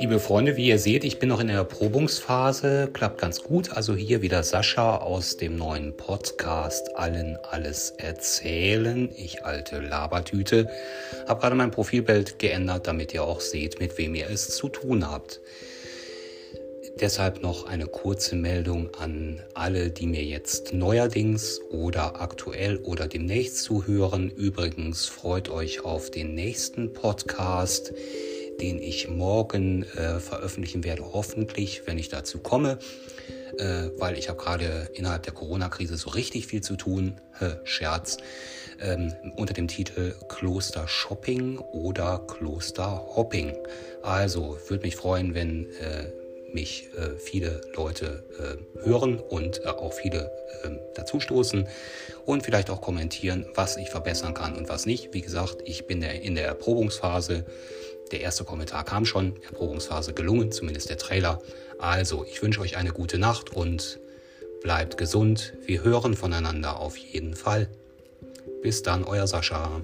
Liebe Freunde, wie ihr seht, ich bin noch in der Erprobungsphase, klappt ganz gut. Also hier wieder Sascha aus dem neuen Podcast Allen alles erzählen. Ich alte Labertüte. Habe gerade mein Profilbild geändert, damit ihr auch seht, mit wem ihr es zu tun habt. Deshalb noch eine kurze Meldung an alle, die mir jetzt neuerdings oder aktuell oder demnächst zuhören. Übrigens freut euch auf den nächsten Podcast den ich morgen äh, veröffentlichen werde, hoffentlich, wenn ich dazu komme, äh, weil ich habe gerade innerhalb der Corona-Krise so richtig viel zu tun, Scherz, ähm, unter dem Titel Kloster Shopping oder Kloster Hopping. Also würde mich freuen, wenn äh, mich äh, viele Leute äh, hören und äh, auch viele ähm, dazustoßen und vielleicht auch kommentieren, was ich verbessern kann und was nicht. Wie gesagt, ich bin der, in der Erprobungsphase. Der erste Kommentar kam schon, Erprobungsphase gelungen, zumindest der Trailer. Also, ich wünsche euch eine gute Nacht und bleibt gesund. Wir hören voneinander auf jeden Fall. Bis dann, euer Sascha.